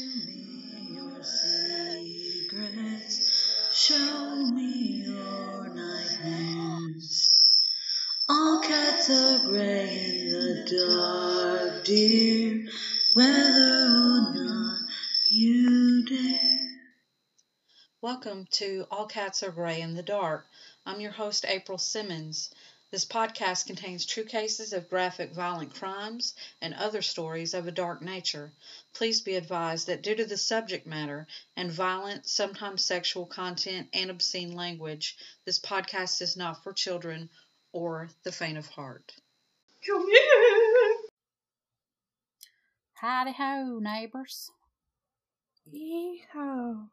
to me your secrets. Show me your nightmares. All cats are gray in the dark, dear, whether or not you dare. Welcome to All Cats Are Gray in the Dark. I'm your host, April Simmons. This podcast contains true cases of graphic violent crimes and other stories of a dark nature. Please be advised that due to the subject matter and violent, sometimes sexual content and obscene language, this podcast is not for children or the faint of heart. Come here. Howdy ho, neighbors. Yeehaw.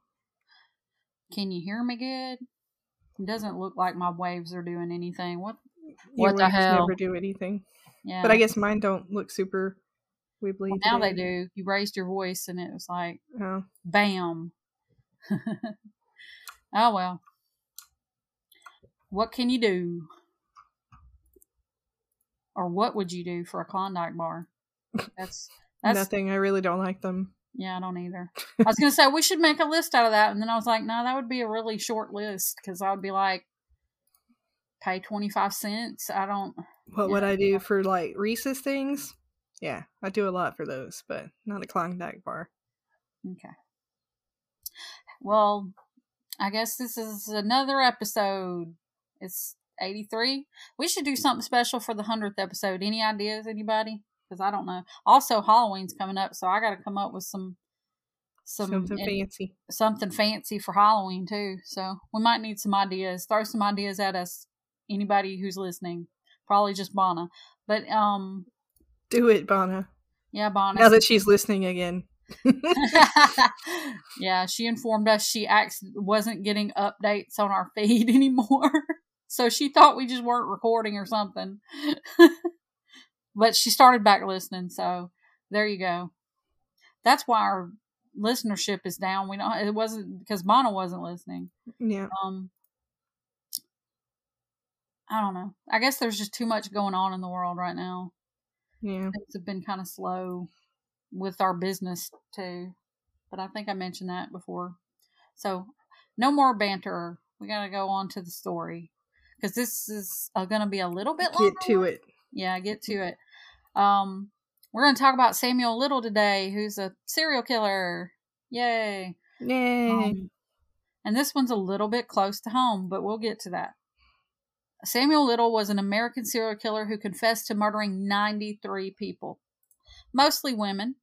Can you hear me good? It doesn't look like my waves are doing anything. What? What the hell? never do anything. Yeah. But I guess mine don't look super wibbly. Well, now they do. You raised your voice and it was like, Oh. bam. oh well. What can you do? Or what would you do for a Klondike bar? That's that's Nothing. I really don't like them. yeah, I don't either. I was gonna say we should make a list out of that, and then I was like, no, that would be a really short list because I would be like, pay twenty five cents. I don't. What would Yeah. I do for like Reese's things? Yeah, I do a lot for those, but not a Klondike bar. Okay. Well, I guess this is another episode. It's 83. We should do something special for the 100th episode. Any ideas, anybody? Because I don't know. Also, Halloween's coming up, so I got to come up with some some Something fancy. something fancy for Halloween too. So we might need some ideas. Throw some ideas at us. Anybody who's listening, probably just Bonna. But um, Do it, Bonna. yeah, Bonna. Now that she's listening again. yeah, she informed us she acts wasn't getting updates on our feed anymore. so she thought we just weren't recording or something. but she started back listening, so there you go. That's why our listenership is down. We don't it wasn't because Mono wasn't listening. Yeah. Um I don't know. I guess there's just too much going on in the world right now Yeah. things have been kind of slow with our business too. But I think I mentioned that before. So, no more banter. We got to go on to the story because this is uh, going to be a little bit longer. Get to it. Yeah, get to it. Um, we're going to talk about Samuel Little today, who's a serial killer. Yay! Yay. Um, and this one's a little bit close to home, but we'll get to that. Samuel Little was an American serial killer who confessed to murdering 93 people, mostly women,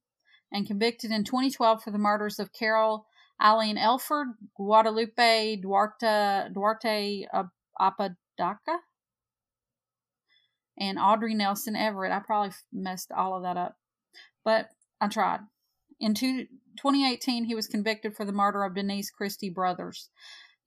and convicted in 2012 for the murders of Carol Eileen Elford, Guadalupe Duarte, Duarte Ap- Apodaca, and Audrey Nelson Everett. I probably messed all of that up, but I tried. In two, 2018, he was convicted for the murder of Denise Christie brothers.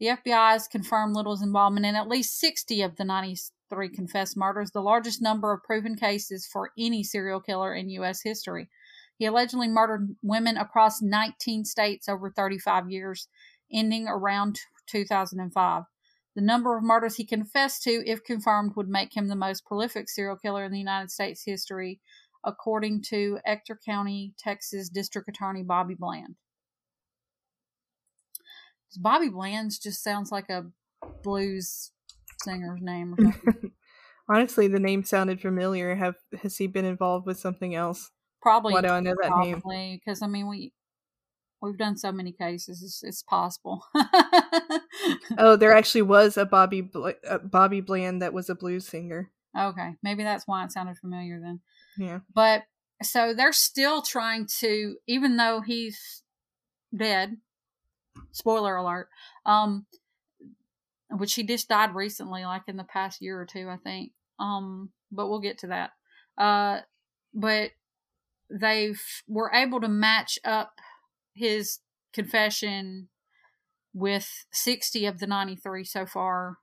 The FBI has confirmed Little's involvement in at least 60 of the 93 confessed murders, the largest number of proven cases for any serial killer in U.S. history. He allegedly murdered women across 19 states over 35 years, ending around 2005. The number of murders he confessed to, if confirmed, would make him the most prolific serial killer in the United States history, according to Ector County, Texas District Attorney Bobby Bland. Bobby Bland's just sounds like a blues singer's name or something. Honestly, the name sounded familiar. Have has he been involved with something else? Probably. Why do I know that name? because I mean we we've done so many cases. It's, it's possible. Oh, there actually was a Bobby Bl- uh, Bobby Bland that was a blues singer. okay, maybe that's why it sounded familiar then. Yeah. But so they're still trying to, even though he's dead. Spoiler alert. Um, which he just died recently, like in the past year or two, I think. Um, but we'll get to that. Uh, but they've were able to match up his confession with 60 of the 93 so far.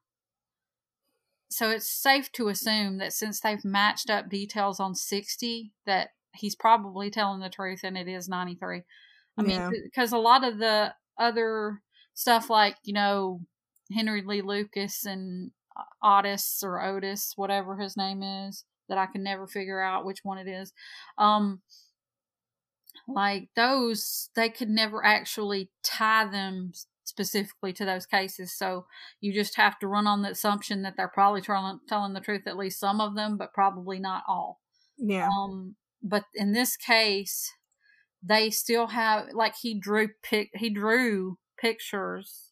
So it's safe to assume that since they've matched up details on 60 that he's probably telling the truth and it is 93. I Yeah. mean because a lot of the other stuff like, you know, Henry Lee Lucas and Otis or Otis, whatever his name is, that I can never figure out which one it is. Um like those they could never actually tie them specifically to those cases so you just have to run on the assumption that they're probably telling, telling the truth at least some of them but probably not all Yeah. um but in this case they still have like he drew pic he drew pictures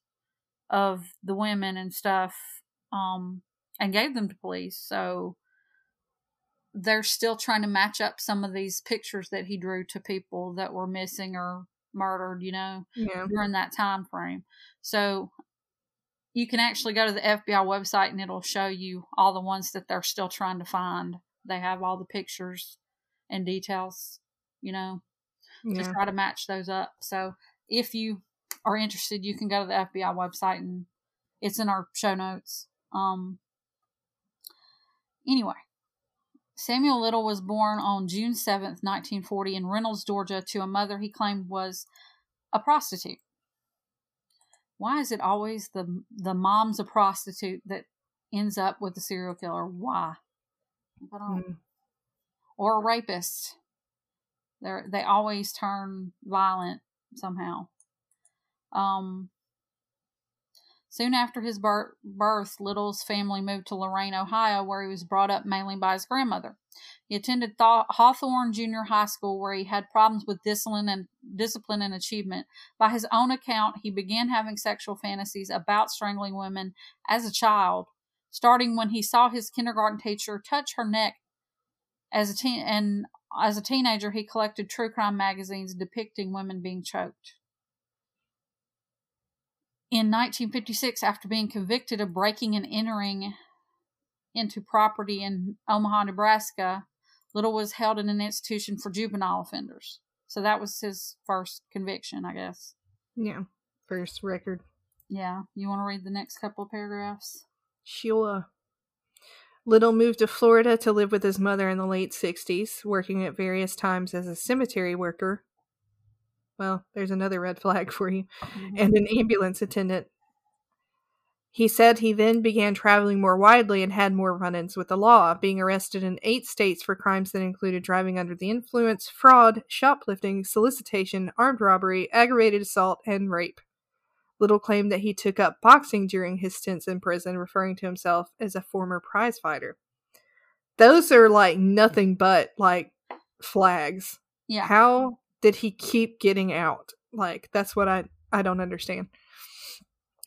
of the women and stuff um and gave them to police so they're still trying to match up some of these pictures that he drew to people that were missing or murdered you know yeah. during that time frame so you can actually go to the FBI website and it'll show you all the ones that they're still trying to find. They have all the pictures and details you know to try to match those up. So if you are interested, you can go to the FBI website and it's in our show notes. Um anyway, Samuel Little was born on June 7th, 1940 in Reynolds, Georgia to a mother he claimed was a prostitute. Why is it always the the mom's a prostitute that ends up with a serial killer? Why? Mm. or a rapist. They they always turn violent somehow. Um, soon after his bir- birth, Little's family moved to Lorain, Ohio, where he was brought up mainly by his grandmother. He attended Hawthorne Junior High School, where he had problems with discipline and discipline and achievement. By his own account, he began having sexual fantasies about strangling women as a child, starting when he saw his kindergarten teacher touch her neck as a teen and as a teenager he collected true crime magazines depicting women being choked in 1956 after being convicted of breaking and entering into property in omaha nebraska little was held in an institution for juvenile offenders so that was his first conviction i guess Yeah. First record. yeah you want to read the next couple of paragraphs Sure. Little moved to Florida to live with his mother in the late 60s, working at various times as a cemetery worker. Well, there's another red flag for you. Mm-hmm. And an ambulance attendant. He said he then began traveling more widely and had more run ins with the law, being arrested in eight states for crimes that included driving under the influence, fraud, shoplifting, solicitation, armed robbery, aggravated assault, and rape. Little claimed that he took up boxing during his stints in prison, referring to himself as a former prize fighter. Those are like nothing but like flags. yeah How did he keep getting out? Like that's what I I don't understand.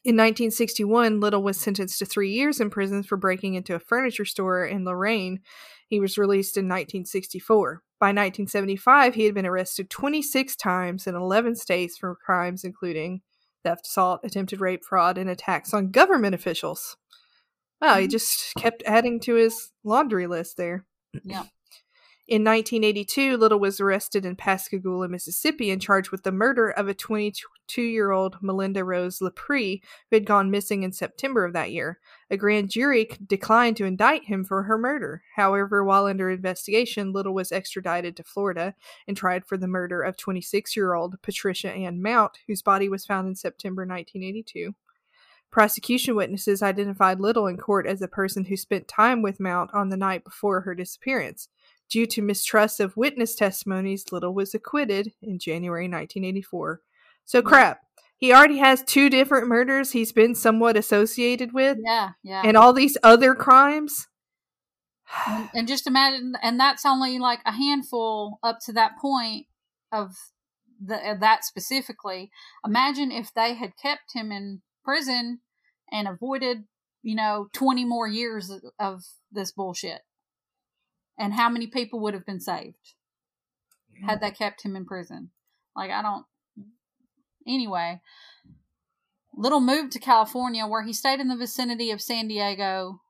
In 1961, Little was sentenced to three years in prison for breaking into a furniture store in Lorain. He was released in 1964. By 1975, he had been arrested 26 times in 11 states for crimes including theft, assault, attempted rape, fraud, and attacks on government officials. Wow, he Mhm. just kept adding to his laundry list there. yeah In 1982, Little was arrested in Pascagoula, Mississippi, and charged with the murder of a 22 year old Melinda Rose LaPree, who had gone missing in September of that year. A grand jury declined to indict him for her murder. However, while under investigation, Little was extradited to Florida and tried for the murder of 26 year old Patricia Ann Mount, whose body was found in September 1982. Prosecution witnesses identified Little in court as a person who spent time with Mount on the night before her disappearance. Due to mistrust of witness testimonies, Little was acquitted in January 1984. So, hmm. crap. He already has two different murders he's been somewhat associated with, yeah yeah and all these other crimes. and, just imagine and that's only like a handful up to that point of the of that specifically imagine if they had kept him in prison and avoided you know 20 more years of this bullshit and how many people would have been saved had they kept him in prison like i don't anyway little moved to california where he stayed in the vicinity of san diego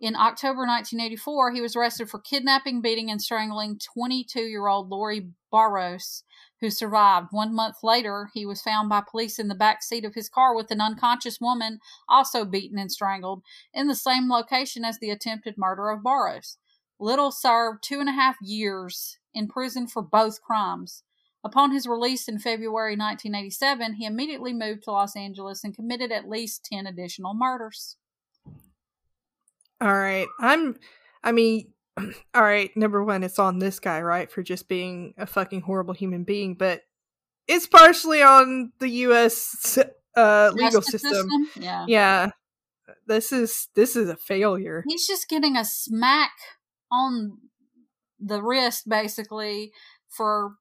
in October 1984, he was arrested for kidnapping, beating, and strangling 22 year old Lori Barros, who survived. One month later, he was found by police in the back seat of his car with an unconscious woman, also beaten and strangled, in the same location as the attempted murder of Barros. Little served two and a half years in prison for both crimes. Upon his release in February 1987, he immediately moved to Los Angeles and committed at least 10 additional murders. All right. I'm I mean all right, number one, it's on this guy, right, for just being a fucking horrible human being, but it's partially on the U.S. Uh, legal Justice system. Yeah. Yeah, this is this is a failure. He's just getting a smack on the wrist, basically, for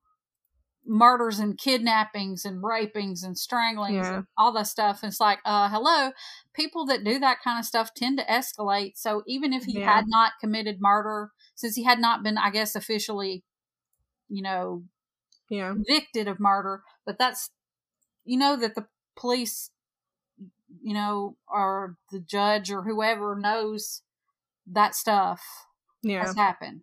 murders and kidnappings and rapings and stranglings Yeah. and all that stuff. It's like, uh, hello, people that do that kind of stuff tend to escalate. So even if he Yeah. had not committed murder, since he had not been, I guess, officially, you know, Yeah, convicted of murder, but that's, you know, that the police, you know, or the judge or whoever knows that stuff yeah, has happened.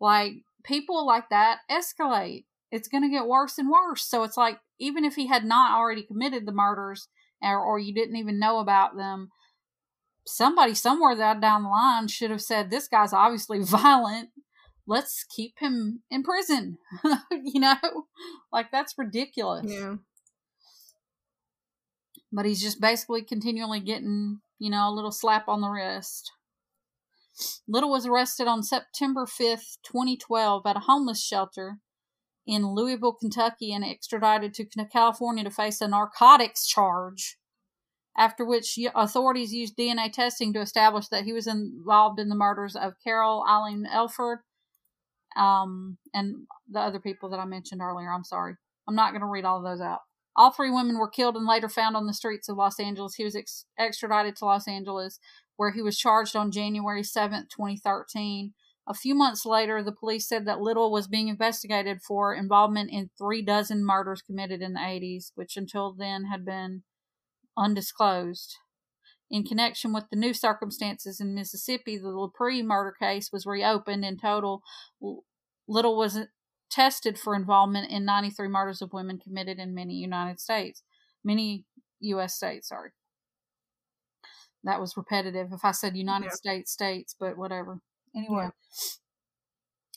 Like people like that escalate. It's going to get worse and worse. So it's like even if he had not already committed the murders or, or you didn't even know about them, somebody somewhere that down the line should have said this guy's obviously violent. Let's keep him in prison. you know, like that's ridiculous. yeah. But he's just basically continually getting, you know, a little slap on the wrist. Little was arrested on September 5th, 2012, at a homeless shelter in Louisville, Kentucky, and extradited to California to face a narcotics charge. After which authorities used DNA testing to establish that he was involved in the murders of Carol Eileen Elford um, and the other people that I mentioned earlier. I'm sorry. I'm not going to read all those out. All three women were killed and later found on the streets of Los Angeles. He was ex- extradited to Los Angeles, where he was charged on January 7th, 2013. A few months later, the police said that Little was being investigated for involvement in three dozen murders committed in the 80s, which until then had been undisclosed. In connection with the new circumstances in Mississippi, the LaPree murder case was reopened. In total, Little was tested for involvement in 93 murders of women committed in many United States, many U.S. states. Sorry, that was repetitive. If I said United Yeah. States states, but whatever. Anyway,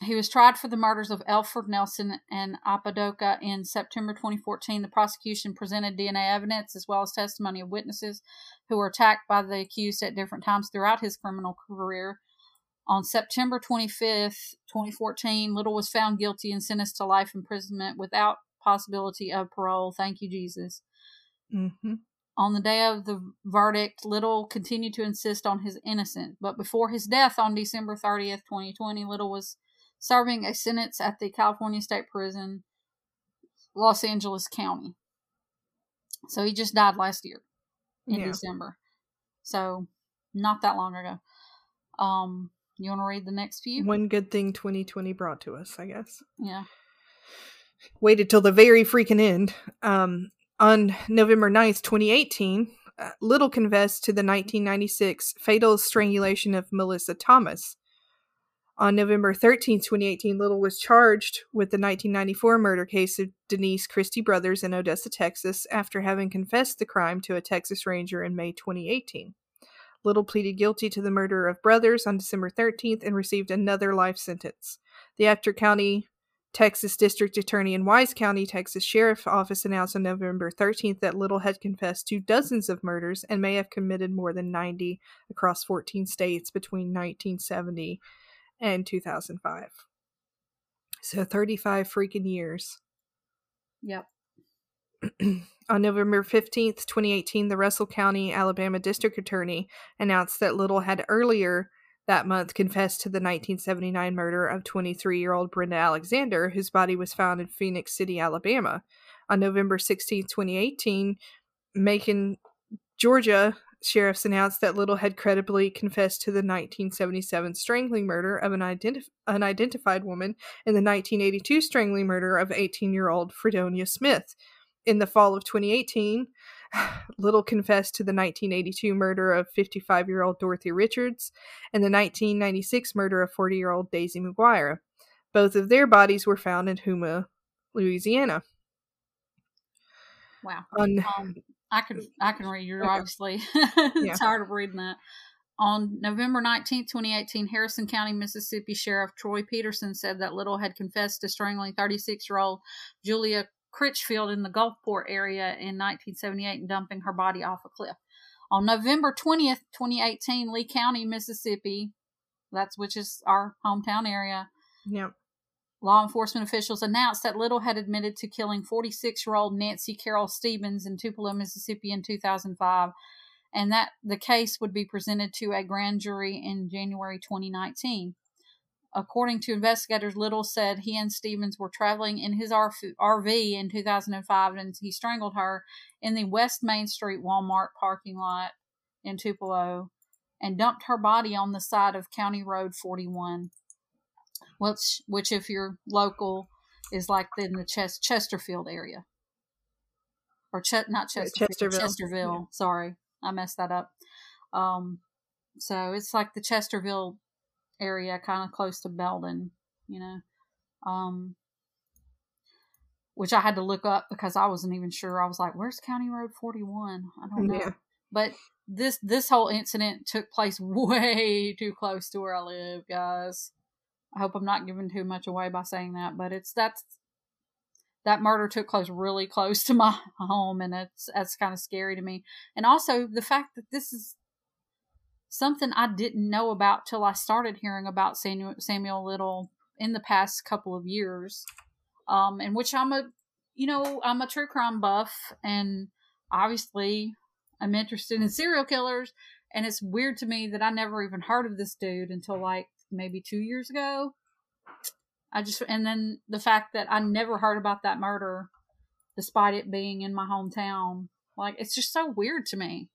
he was tried for the murders of Alfred Nelson and Apodaca in September 2014. The prosecution presented DNA evidence as well as testimony of witnesses who were attacked by the accused at different times throughout his criminal career. On September 25th, 2014, Little was found guilty and sentenced to life imprisonment without possibility of parole. Thank you, Jesus. hmm On the day of the verdict, Little continued to insist on his innocence, but before his death on December 30th, 2020, Little was serving a sentence at the California State Prison, Los Angeles County. So he just died last year in Yeah. December. So not that long ago. Um, you want to read the next few? One good thing 2020 brought to us, I guess. Yeah. Waited till the very freaking end. Um, on November 9th, 2018, uh, Little confessed to the 1996 fatal strangulation of Melissa Thomas. On November 13th, 2018, Little was charged with the 1994 murder case of Denise Christie Brothers in Odessa, Texas, after having confessed the crime to a Texas Ranger in May 2018. Little pleaded guilty to the murder of brothers on December 13th and received another life sentence. The Ector County, Texas District Attorney and Wise County, Texas Sheriff Office announced on November 13th that Little had confessed to dozens of murders and may have committed more than 90 across 14 states between 1970 and 2005. So 35 freaking years. Yep. On November 15th, 2018, the Russell County, Alabama District Attorney announced that Little had earlier that month confessed to the 1979 murder of 23 year old Brenda Alexander, whose body was found in Phenix City, Alabama. On November 16, 2018, Macon, Georgia sheriffs announced that Little had credibly confessed to the 1977 strangling murder of an identif- unidentified woman and the 1982 strangling murder of 18 year old Fredonia Smith. In the fall of 2018, Little confessed to the 1982 murder of 55 year old Dorothy Richards and the 1996 murder of 40 year old Daisy McGuire. Both of their bodies were found in Houma, Louisiana. Wow. On Um, I can I can read. You're Okay. obviously Yeah. tired of reading that. On November 19th, 2018, Harrison County, Mississippi Sheriff Troy Peterson said that Little had confessed to strangling 36 year old Julia Critchfield in the Gulfport area in 1978 and dumping her body off a cliff. On November 20th, 2018, Lee County, Mississippi, That's which is our hometown area. Yep. Law enforcement officials announced that Little had admitted to killing 46 year old Nancy Carol Stevens in Tupelo, Mississippi in 2005, and that the case would be presented to a grand jury in January 2019. According to investigators, Little said he and Stevens were traveling in his RV in 2005 and he strangled her in the West Main Street Walmart parking lot in Tupelo and dumped her body on the side of County Road 41 which which if you're local is like in the Chest- Chesterfield area or Ch- not Chesterfield, Chesterville. Chesterville. Yeah. Sorry, I messed that up. Um, so it's like the Chesterfield area, kind of close to Belden, you know. Um, which I had to look up because I wasn't even sure. I was like, "Where's County Road 41?" I don't know. Yeah. But this this whole incident took place way too close to where I live, guys. I hope I'm not giving too much away by saying that, but it's that's that murder took place really close to my home, and it's that's kind of scary to me. And also the fact that this is something I didn't know about till I started hearing about Samuel, Samuel Little in the past couple of years, um, in which I'm a you know I'm a true crime buff, and obviously I'm interested in serial killers. And it's weird to me that I never even heard of this dude until like maybe two years ago. I just, and then the fact that I never heard about that murder despite it being in my hometown. Like, it's just so weird to me.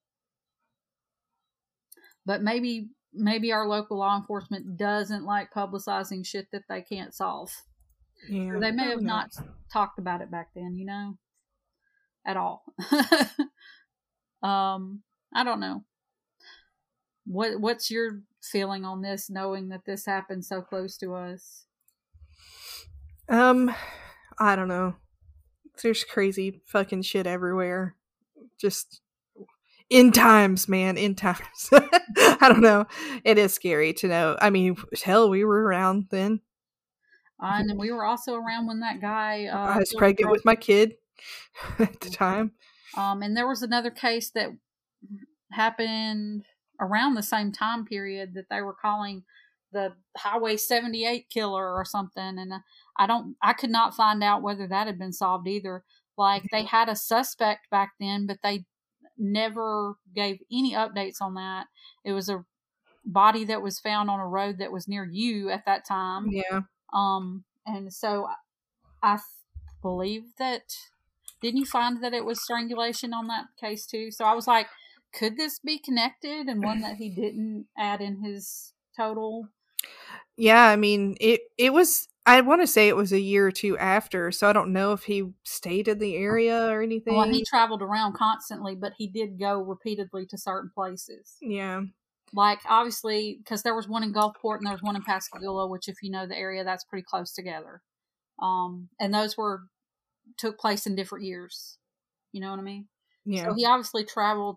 But maybe, maybe our local law enforcement doesn't like publicizing shit that they can't solve. Yeah, they may have not talked about it back then, you know, at all. um, I don't know. What What's your feeling on this, knowing that this happened so close to us? Um, I don't know. There's crazy fucking shit everywhere. Just in times, man, in times. I don't know. It is scary to know. I mean, hell, we were around then. Uh, and we were also around when that guy. Uh, I was pregnant with my kid at the time. Um, and there was another case that happened around the same time period that they were calling the Highway 78 killer or something. And uh, I don't, I could not find out whether that had been solved either. Like they had a suspect back then, but they never gave any updates on that. It was a body that was found on a road that was near you at that time. Yeah. Um, and so I believe that. Didn't you find that it was strangulation on that case too? So I was like, could this be connected and one that he didn't add in his total? Yeah, I mean, it it was I want to say it was a year or two after, so I don't know if he stayed in the area or anything. Well, he traveled around constantly, but he did go repeatedly to certain places. Yeah. Like obviously, because there was one in Gulfport and there was one in Pascagoula, which, if you know the area, that's pretty close together. Um, and those were took place in different years. You know what I mean? Yeah. So he obviously traveled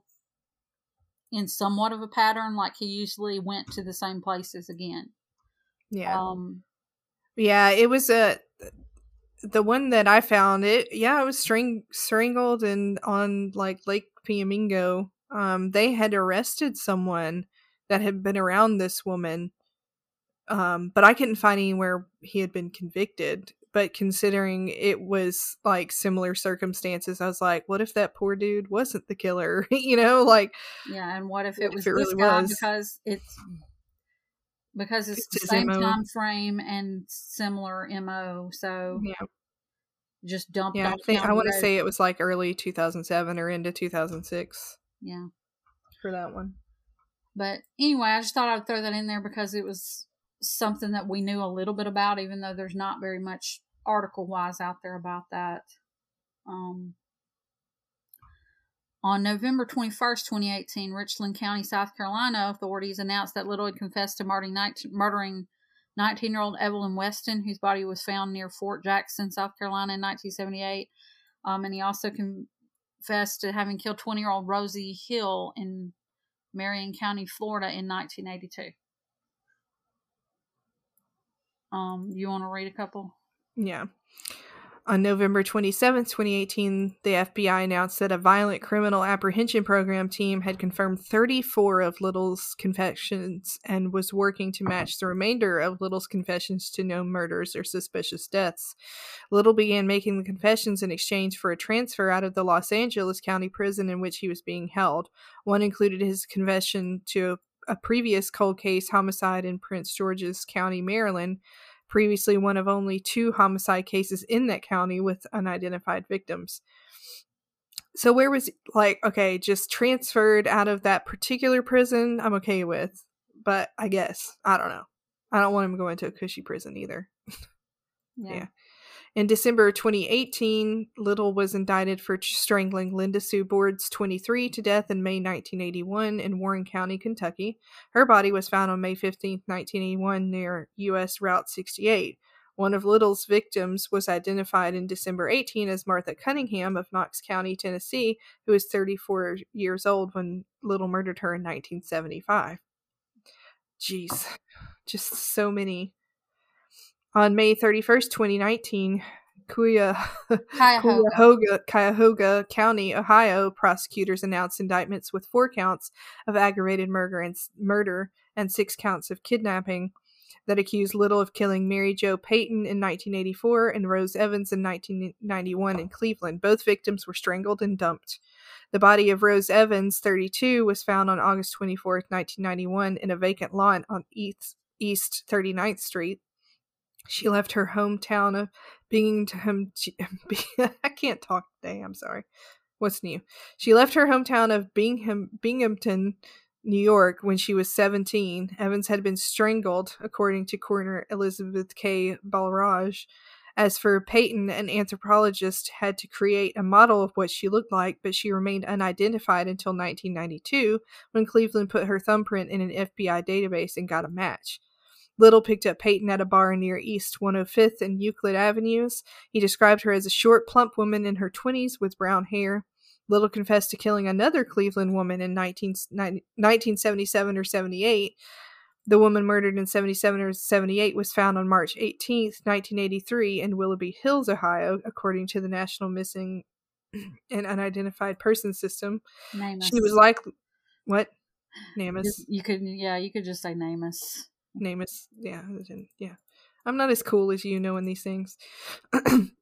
in somewhat of a pattern. Like he usually went to the same places again. Yeah. Um. Yeah, it was a the one that I found. It yeah, it was string strangled and on like Lake Piomingo. Um, they had arrested someone that had been around this woman. Um, but I couldn't find anywhere he had been convicted but considering it was like similar circumstances, I was like, what if that poor dude wasn't the killer? you know, like yeah, and what if it was it this really guy was? because it's because it's, it's the same MO. time frame and similar mo. So yeah, just dumped. Yeah, I think I want to say it was like early 2007 or into 2006. Yeah, for that one. But anyway, I just thought I'd throw that in there because it was something that we knew a little bit about, even though there's not very much article wise out there about that. Um, on November 21st, 2018, Richland County, South Carolina authorities announced that Little had confessed to murdering 19 year old Evelyn Weston, whose body was found near Fort Jackson, South Carolina in 1978. Um, and he also confessed to having killed 20 year old Rosie Hill in Marion County, Florida in 1982. Um, you want to read a couple? Yeah. On November 27, 2018, the FBI announced that a violent criminal apprehension program team had confirmed 34 of Little's confessions and was working to match the remainder of Little's confessions to known murders or suspicious deaths. Little began making the confessions in exchange for a transfer out of the Los Angeles County prison in which he was being held. One included his confession to a previous cold case homicide in Prince George's County, Maryland previously one of only two homicide cases in that county with unidentified victims. So where was like okay, just transferred out of that particular prison, I'm okay with. But I guess I don't know. I don't want him going to a cushy prison either. Yeah. Yeah. In December 2018, Little was indicted for strangling Linda Sue Boards, 23, to death in May 1981 in Warren County, Kentucky. Her body was found on May 15, 1981, near U.S. Route 68. One of Little's victims was identified in December 18 as Martha Cunningham of Knox County, Tennessee, who was 34 years old when Little murdered her in 1975. Jeez, just so many on May 31st, 2019, Cuyahoga. Cuyahoga, County, Ohio prosecutors announced indictments with four counts of aggravated murder and murder and six counts of kidnapping that accused Little of killing Mary Jo Payton in 1984 and Rose Evans in 1991 in Cleveland. Both victims were strangled and dumped. The body of Rose Evans, 32, was found on August 24, 1991, in a vacant lot on East, East 39th Street. She left her hometown of Binghamton. I can't talk today. I'm sorry. What's new? She left her hometown of Bingham, Binghamton, New York, when she was 17. Evans had been strangled, according to coroner Elizabeth K. Balraj. As for Payton, an anthropologist had to create a model of what she looked like, but she remained unidentified until 1992 when Cleveland put her thumbprint in an FBI database and got a match. Little picked up Payton at a bar near East 105th and Euclid Avenues. He described her as a short, plump woman in her 20s with brown hair. Little confessed to killing another Cleveland woman in 19, 1977 or 78. The woman murdered in 77 or 78 was found on March 18th, 1983, in Willoughby Hills, Ohio, according to the National Missing and Unidentified Person System. Name us. She was likely. What? Namus. You could, yeah, you could just say name us. Name is yeah yeah. I'm not as cool as you knowing these things.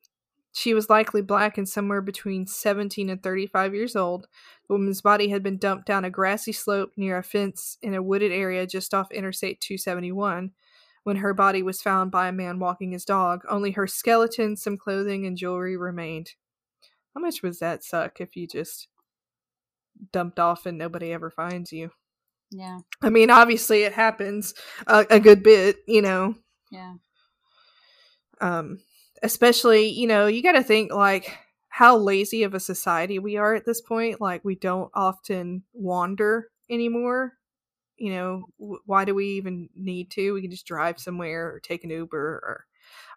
She was likely black and somewhere between 17 and 35 years old. The woman's body had been dumped down a grassy slope near a fence in a wooded area just off interstate 271 when her body was found by a man walking his dog only her skeleton some clothing and jewelry remained. How much was that suck if you just dumped off and nobody ever finds you Yeah, I mean, obviously it happens a, a good bit, you know. yeah, Um, especially, you know, you got to think like how lazy of a society we are at this point. Like, we don't often wander anymore. You know, w- why do we even need to? We can just drive somewhere or take an Uber or,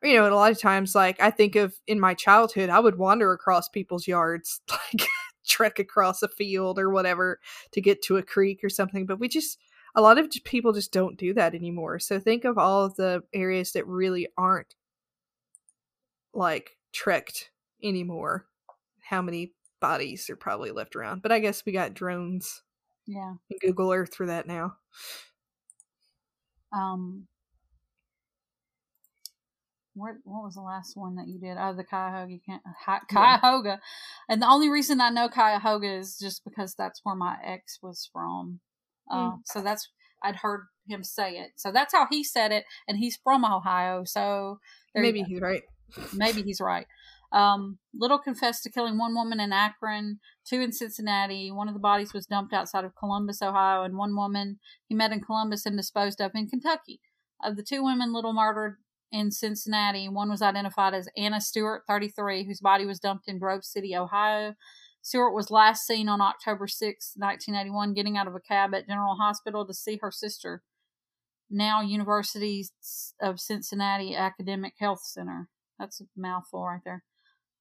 you know, and a lot of times, like, I think of in my childhood, I would wander across people's yards, like, trek across a field or whatever to get to a creek or something. But we just, a lot of people just don't do that anymore. So think of all of the areas that really aren't like trekked anymore. How many bodies are probably left around? But I guess we got drones yeah. Google Earth for that now. Um, what what was the last one that you did? Oh, the Cuyahoga, Hi- Yeah. Cuyahoga, and the only reason I know Cuyahoga is just because that's where my ex was from. Uh, So that's I'd heard him say it. So that's how he said it, and he's from Ohio. So Maybe he's right. maybe he's right. Um, Little confessed to killing one woman in Akron, two in Cincinnati. One of the bodies was dumped outside of Columbus, Ohio, and one woman he met in Columbus and disposed of in Kentucky. Of the two women Little murdered in Cincinnati, one was identified as Anna Stewart, 33, whose body was dumped in Grove City, Ohio. Stewart was last seen on October 6, 1981, getting out of a cab at General Hospital to see her sister, now University of Cincinnati Academic Health Center. That's a mouthful right there.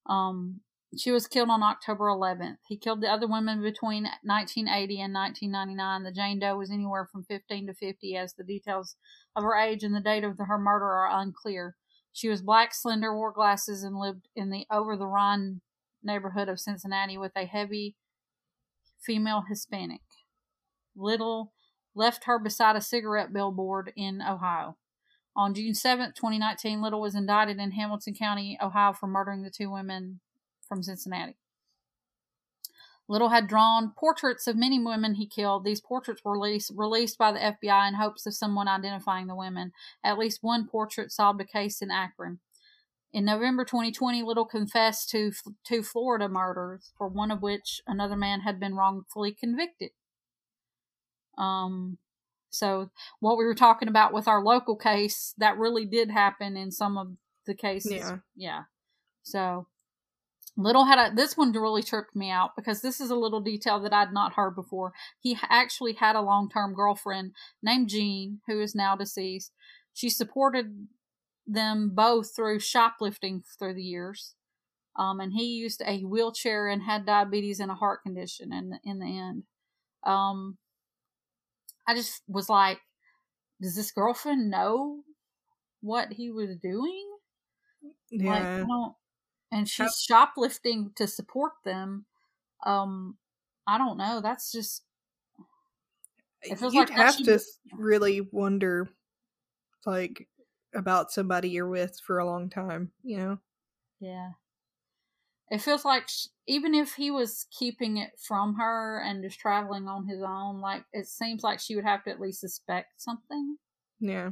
Um, she was killed on October 11th. He killed the other women between 1980 and 1999. The Jane Doe was anywhere from 15 to 50, as the details of her age and the date of her murder are unclear. She was black, slender, wore glasses, and lived in the over the Rhine neighborhood of Cincinnati with a heavy female Hispanic. Little left her beside a cigarette billboard in Ohio. On June 7th, 2019, Little was indicted in Hamilton County, Ohio, for murdering the two women from Cincinnati. Little had drawn portraits of many women he killed. These portraits were released, released by the FBI in hopes of someone identifying the women. At least one portrait solved a case in Akron. In November 2020, Little confessed to two Florida murders, for one of which another man had been wrongfully convicted. Um, so what we were talking about with our local case, that really did happen in some of the cases. Yeah. Yeah. So Little had a this one really tripped me out because this is a little detail that I'd not heard before. He actually had a long term girlfriend named Jean, who is now deceased. She supported them both through shoplifting through the years. Um, and he used a wheelchair and had diabetes and a heart condition in the, in the end. Um, I just was like, does this girlfriend know what he was doing? Yeah. Like, I don't, and she's shoplifting to support them. Um, I don't know. That's just. It feels You'd like have to really wonder, like, about somebody you're with for a long time, you know? Yeah. It feels like sh- even if he was keeping it from her and just traveling on his own, like it seems like she would have to at least suspect something. Yeah.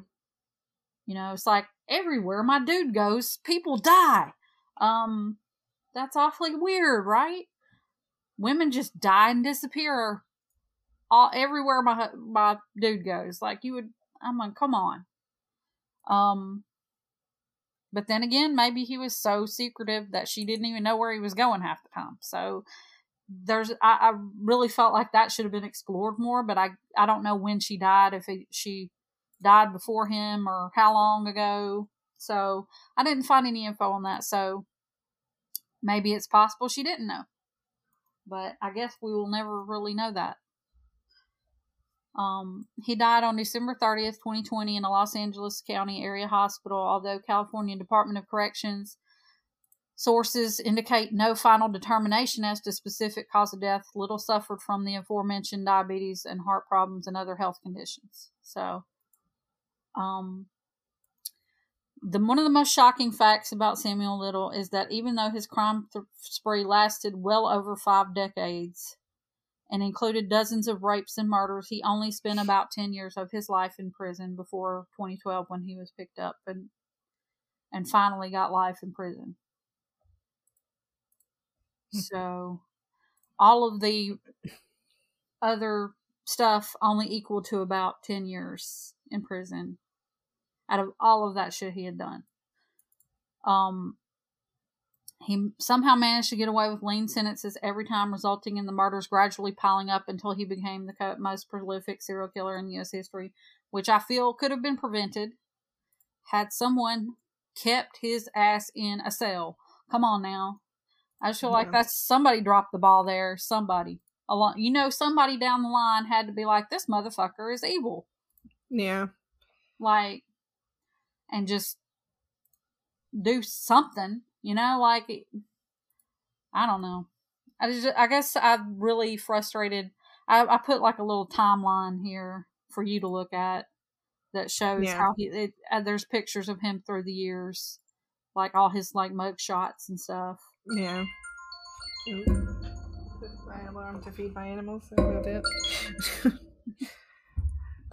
You know, it's like everywhere my dude goes, people die. Um, that's awfully weird, right? Women just die and disappear all everywhere my my dude goes. Like you would, I'm like, come on. Um, but then again, maybe he was so secretive that she didn't even know where he was going half the time. So there's, I, I really felt like that should have been explored more. But I, I don't know when she died. If it, she died before him or how long ago. So I didn't find any info on that. So maybe it's possible she didn't know. But I guess we will never really know that. Um, he died on December 30th, 2020, in a Los Angeles County area hospital, although California Department of Corrections sources indicate no final determination as to specific cause of death. Little suffered from the aforementioned diabetes and heart problems and other health conditions. So, um, the one of the most shocking facts about Samuel Little is that even though his crime th- spree lasted well over five decades and included dozens of rapes and murders, he only spent about 10 years of his life in prison before 2012 when he was picked up and and finally got life in prison. Hmm. So all of the other stuff only equal to about 10 years in prison out of all of that shit he had done. Um, he somehow managed to get away with lean sentences every time, resulting in the murders gradually piling up until he became the most prolific serial killer in U.S. history, which I feel could have been prevented had someone kept his ass in a cell. Come on now. I just feel like Yeah. that's somebody dropped the ball there. Somebody. Along, you know, somebody down the line had to be like, this motherfucker is evil. Yeah. Like, and just do something, you know, like I don't know. I just, I guess I'm really frustrated. I, I put like a little timeline here for you to look at that shows Yeah. how he. It, uh, there's pictures of him through the years, like all his like mug shots and stuff. Yeah. my alarm to feed my animals. About.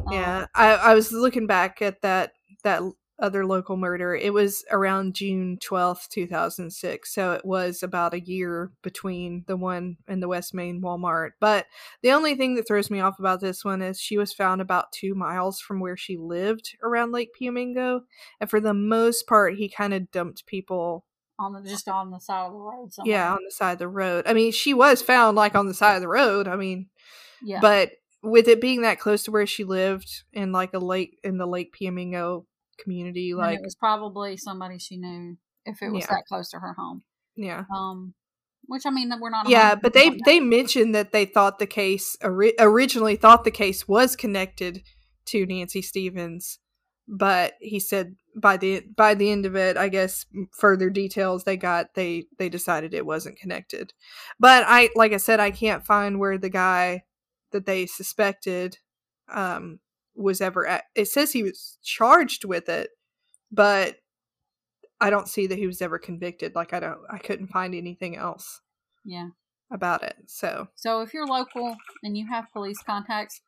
Um, yeah, I, I was looking back at that that other local murder. It was around June twelfth, two thousand six. So it was about a year between the one in the West Main Walmart. But the only thing that throws me off about this one is she was found about two miles from where she lived around Lake Piomingo, and for the most part, he kind of dumped people on the just on the side of the road. Somewhere. yeah on the side of the road i mean she was found like on the side of the road i mean yeah. but with it being that close to where she lived in like a lake in the lake piomingo community And like it was probably somebody she knew if it was Yeah. that close to her home. yeah Um, which I mean, that we're not. yeah but they they mentioned that they thought the case ori- originally thought the case was connected to nancy stevens but he said by the by the end of it, I guess further details they got, they they decided it wasn't connected. But I like I said, I can't find where the guy that they suspected um was ever at. It says he was charged with it, but I don't see that he was ever convicted. Like I don't I couldn't find anything else Yeah. about it. So So if you're local and you have police contacts,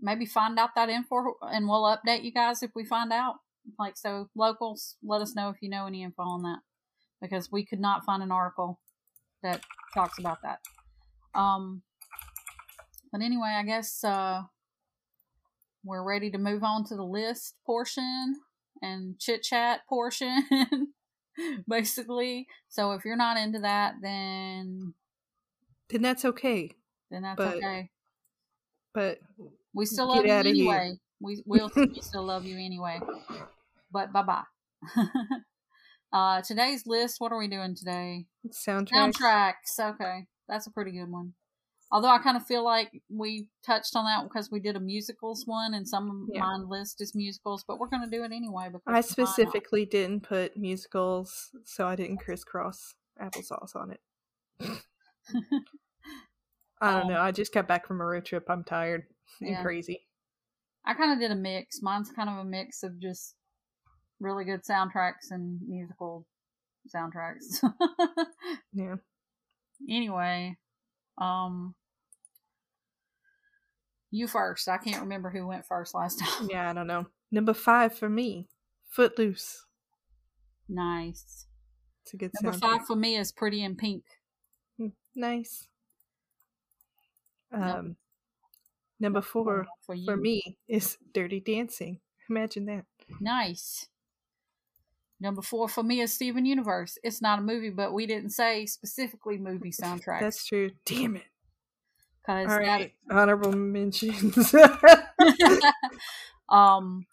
maybe find out that info and we'll update you guys if we find out. Like so locals, let us know if you know any info on that. Because we could not find an article that talks about that. Um but anyway, I guess uh we're ready to move on to the list portion and chit chat portion. basically. So if you're not into that then then that's okay. then that's But- okay. But We still love you anyway. We we'll still love you anyway. But bye bye. uh, today's list. What are we doing today? soundtrack. Soundtracks. Okay, that's a pretty good one. Although I kind of feel like we touched on that because we did a musicals one, and some of Yeah. mine list is musicals, but we're gonna do it anyway because I specifically didn't put musicals, so I didn't crisscross applesauce on it. I don't Um, know. I just got back from a road trip. I'm tired and Yeah. crazy. I kind of did a mix. Mine's kind of a mix of just really good soundtracks and musical soundtracks. Yeah. anyway, um, you first. I can't remember who went first last time. Yeah, I don't know. Number five for me, Footloose. nice. It's a good Number five for me is Pretty in Pink. Mm, Nice. Um, number four for for me is Dirty Dancing. Imagine that. Nice. Number four for me is Steven Universe. It's not a movie, but we didn't say specifically movie soundtrack. That's true. Damn it. All right. Honorable mentions. um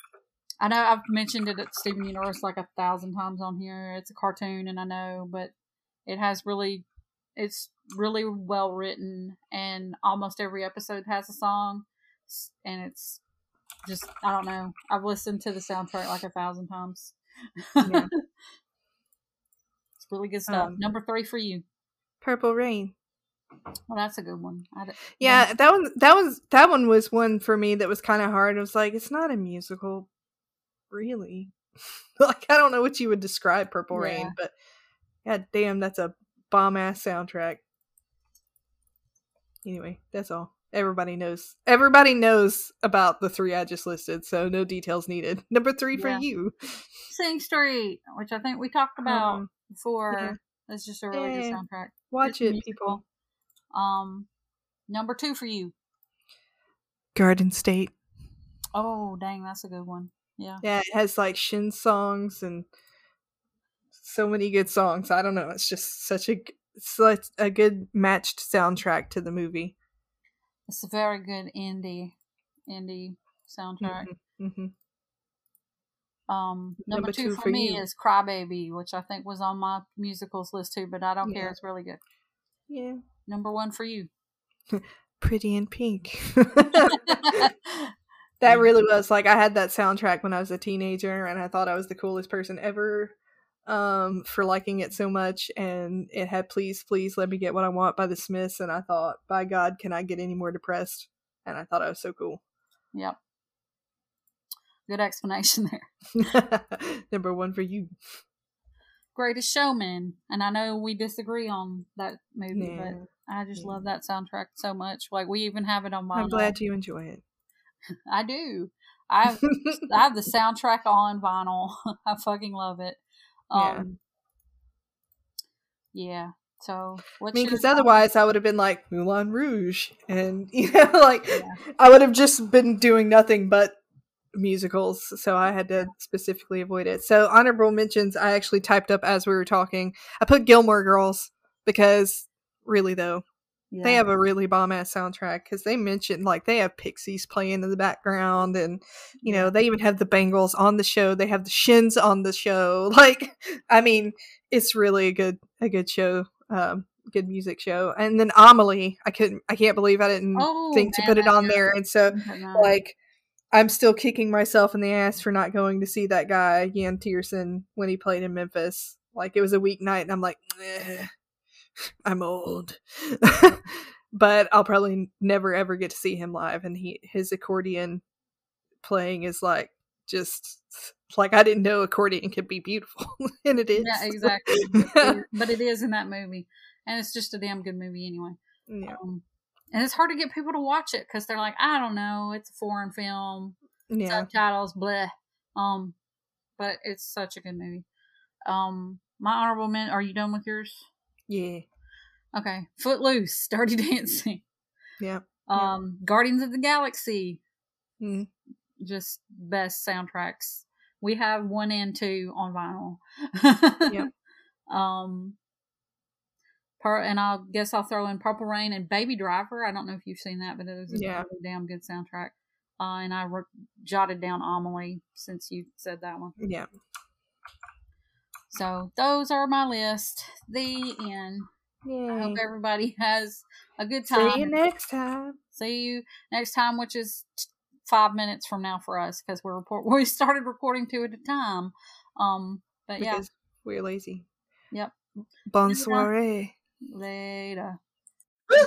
I know I've mentioned it at Steven Universe like a thousand times on here. It's a cartoon and I know, but it has really it's really well written and almost every episode has a song and it's just I don't know. I've listened to the soundtrack like a thousand times. Yeah. it's really good stuff. Um, Number three for you. Purple Rain. Well, that's a good one. I d- Yeah, that one that was that one was one for me that was kind of hard. It was like it's not a musical, really. like I don't know what you would describe Purple Yeah. Rain, but god damn, that's a bomb ass soundtrack. Anyway, that's all. Everybody knows. Everybody knows about the three I just listed, so no details needed. Number three for Yeah. you. Sing Street, which I think we talked about Um, before. yeah. It's just a really good soundtrack. watch Good it, people. Um, number two for you. Garden State. Oh, dang, that's a good one. Yeah. Yeah, it has like Shin songs and so many good songs. I don't know. It's just such a such a good matched soundtrack to the movie. It's a very good indie indie soundtrack. hmm Um, number, Number two, two for, me you. is Crybaby, which I think was on my musicals list too, but I don't care. It's really good. Yeah, Number one for you. Pretty in Pink. that really was like I had that soundtrack when I was a teenager, and I thought I was the coolest person ever um for liking it so much and it had please please let me get what i want by the smiths and i thought by god can i get any more depressed and i thought i was so cool Yep. Good explanation there. number one for you Greatest Showman, and I know we disagree on that movie, Yeah. but I just Yeah. love that soundtrack so much. Like we even have it on vinyl. i'm glad you enjoy it I do. I I have the soundtrack on vinyl. I fucking love it. Yeah. Um, yeah. So I mean, because otherwise I would have been like Moulin Rouge, and you know, like Yeah. I would have just been doing nothing but musicals. So I had to specifically avoid it. So honorable mentions, I actually typed up as we were talking. I put Gilmore Girls because really though they have a really bomb ass soundtrack because they mentioned like they have Pixies playing in the background, and you know they even have the Bangles on the show. They have the Shins on the show. Like, I mean, it's really a good a good show. Um, good music show. And then Amelie, I couldn't, I can't believe I didn't Oh, think to put it on there. And so like I'm still kicking myself in the ass for not going to see that guy, Yann Tiersen, when he played in Memphis. Like it was a weeknight, and I'm like, eh, I'm old. but I'll probably never ever get to see him live. And he his accordion playing is like just like I didn't know accordion could be beautiful, and it is. Yeah, exactly. but it is in that movie, and it's just a damn good movie anyway. yeah. Um, and it's hard to get people to watch it because they're like, I don't know, it's a foreign film, Yeah. subtitles, bleh. Um, but it's such a good movie. Um, my honorable men. Are you done with yours? Yeah. Okay, Footloose, Dirty Dancing, Yeah. um, Guardians of the Galaxy, Mm. just best soundtracks. We have one and two on vinyl. yeah. Um, per, and I guess I'll throw in Purple Rain and Baby Driver. I don't know if you've seen that, but it was a Yeah. really damn good soundtrack. Uh, and I re- jotted down Amelie since you said that one. Yeah. So those are my list. The end. I hope everybody has a good time. See you next time. See you next time, which is t- five minutes from now for us because we're report we started recording two at a time. Um, but yeah, we're lazy. Yep. Bonne soirée. later.